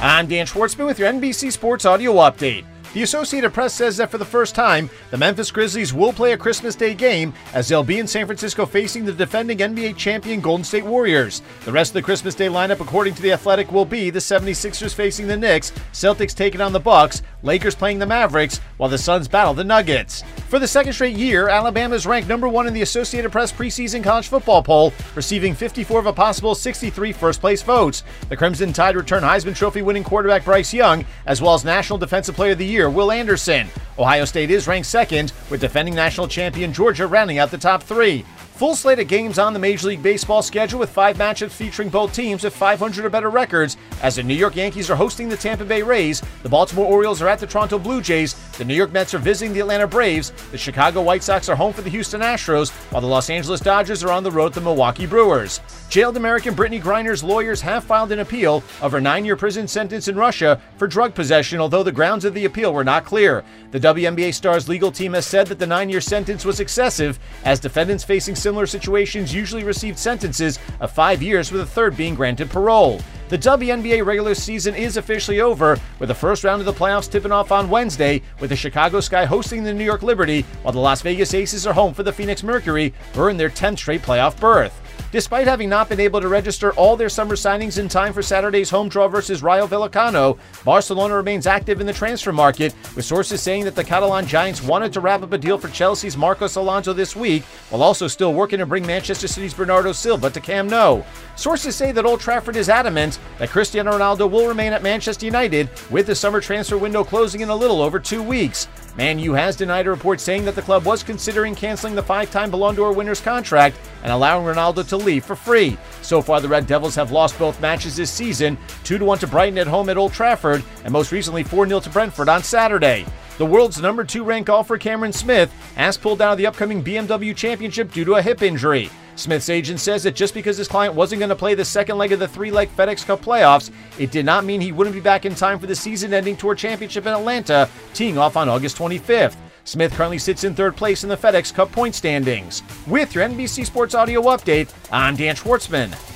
I'm Dan Schwartzman with your NBC Sports Audio Update. The Associated Press says that for the first time, the Memphis Grizzlies will play a Christmas Day game as they'll be in San Francisco facing the defending NBA champion Golden State Warriors. The rest of the Christmas Day lineup, according to The Athletic, will be the 76ers facing the Knicks, Celtics taking on the Bucks, Lakers playing the Mavericks, while the Suns battle the Nuggets. For the second straight year, Alabama is ranked number one in the Associated Press preseason college football poll, receiving 54 of a possible 63 first place votes. The Crimson Tide return Heisman Trophy winning quarterback Bryce Young, as well as National Defensive Player of the Year Will Anderson. Ohio State is ranked second, with defending national champion Georgia rounding out the top three. Full slate of games on the Major League Baseball schedule with five matchups featuring both teams with 500 or better records as the New York Yankees are hosting the Tampa Bay Rays, the Baltimore Orioles are at the Toronto Blue Jays, the New York Mets are visiting the Atlanta Braves, the Chicago White Sox are home for the Houston Astros, while the Los Angeles Dodgers are on the road to the Milwaukee Brewers. Jailed American Brittney Griner's lawyers have filed an appeal of her nine year prison sentence in Russia for drug possession, although the grounds of the appeal were not clear. The WNBA star's legal team has said that the nine year sentence was excessive, as defendants facing similar situations usually received sentences of five years, with a third being granted parole. The WNBA regular season is officially over, with the first round of the playoffs tipping off on Wednesday, with the Chicago Sky hosting the New York Liberty, while the Las Vegas Aces are home for the Phoenix Mercury, who their 10th straight playoff berth. Despite having not been able to register all their summer signings in time for Saturday's home draw versus Rayo Vallecano, Barcelona remains active in the transfer market, with sources saying that the Catalan Giants wanted to wrap up a deal for Chelsea's Marcos Alonso this week, while also still working to bring Manchester City's Bernardo Silva to Camp Nou. Sources say that Old Trafford is adamant that Cristiano Ronaldo will remain at Manchester United, with the summer transfer window closing in a little over two weeks. Man U has denied a report saying that the club was considering canceling the five time Ballon d'Or winner's contract and allowing Ronaldo to leave for free. So far, the Red Devils have lost both matches this season 2 1 to Brighton at home at Old Trafford, and most recently 4 0 to Brentford on Saturday. The world's number two ranked golfer Cameron Smith has pulled out of the upcoming BMW Championship due to a hip injury. Smith's agent says that just because his client wasn't going to play the second leg of the three leg FedEx Cup playoffs, it did not mean he wouldn't be back in time for the season ending Tour Championship in Atlanta, teeing off on August 25th. Smith currently sits in third place in the FedEx Cup point standings. With your NBC Sports Audio update, I'm Dan Schwartzman.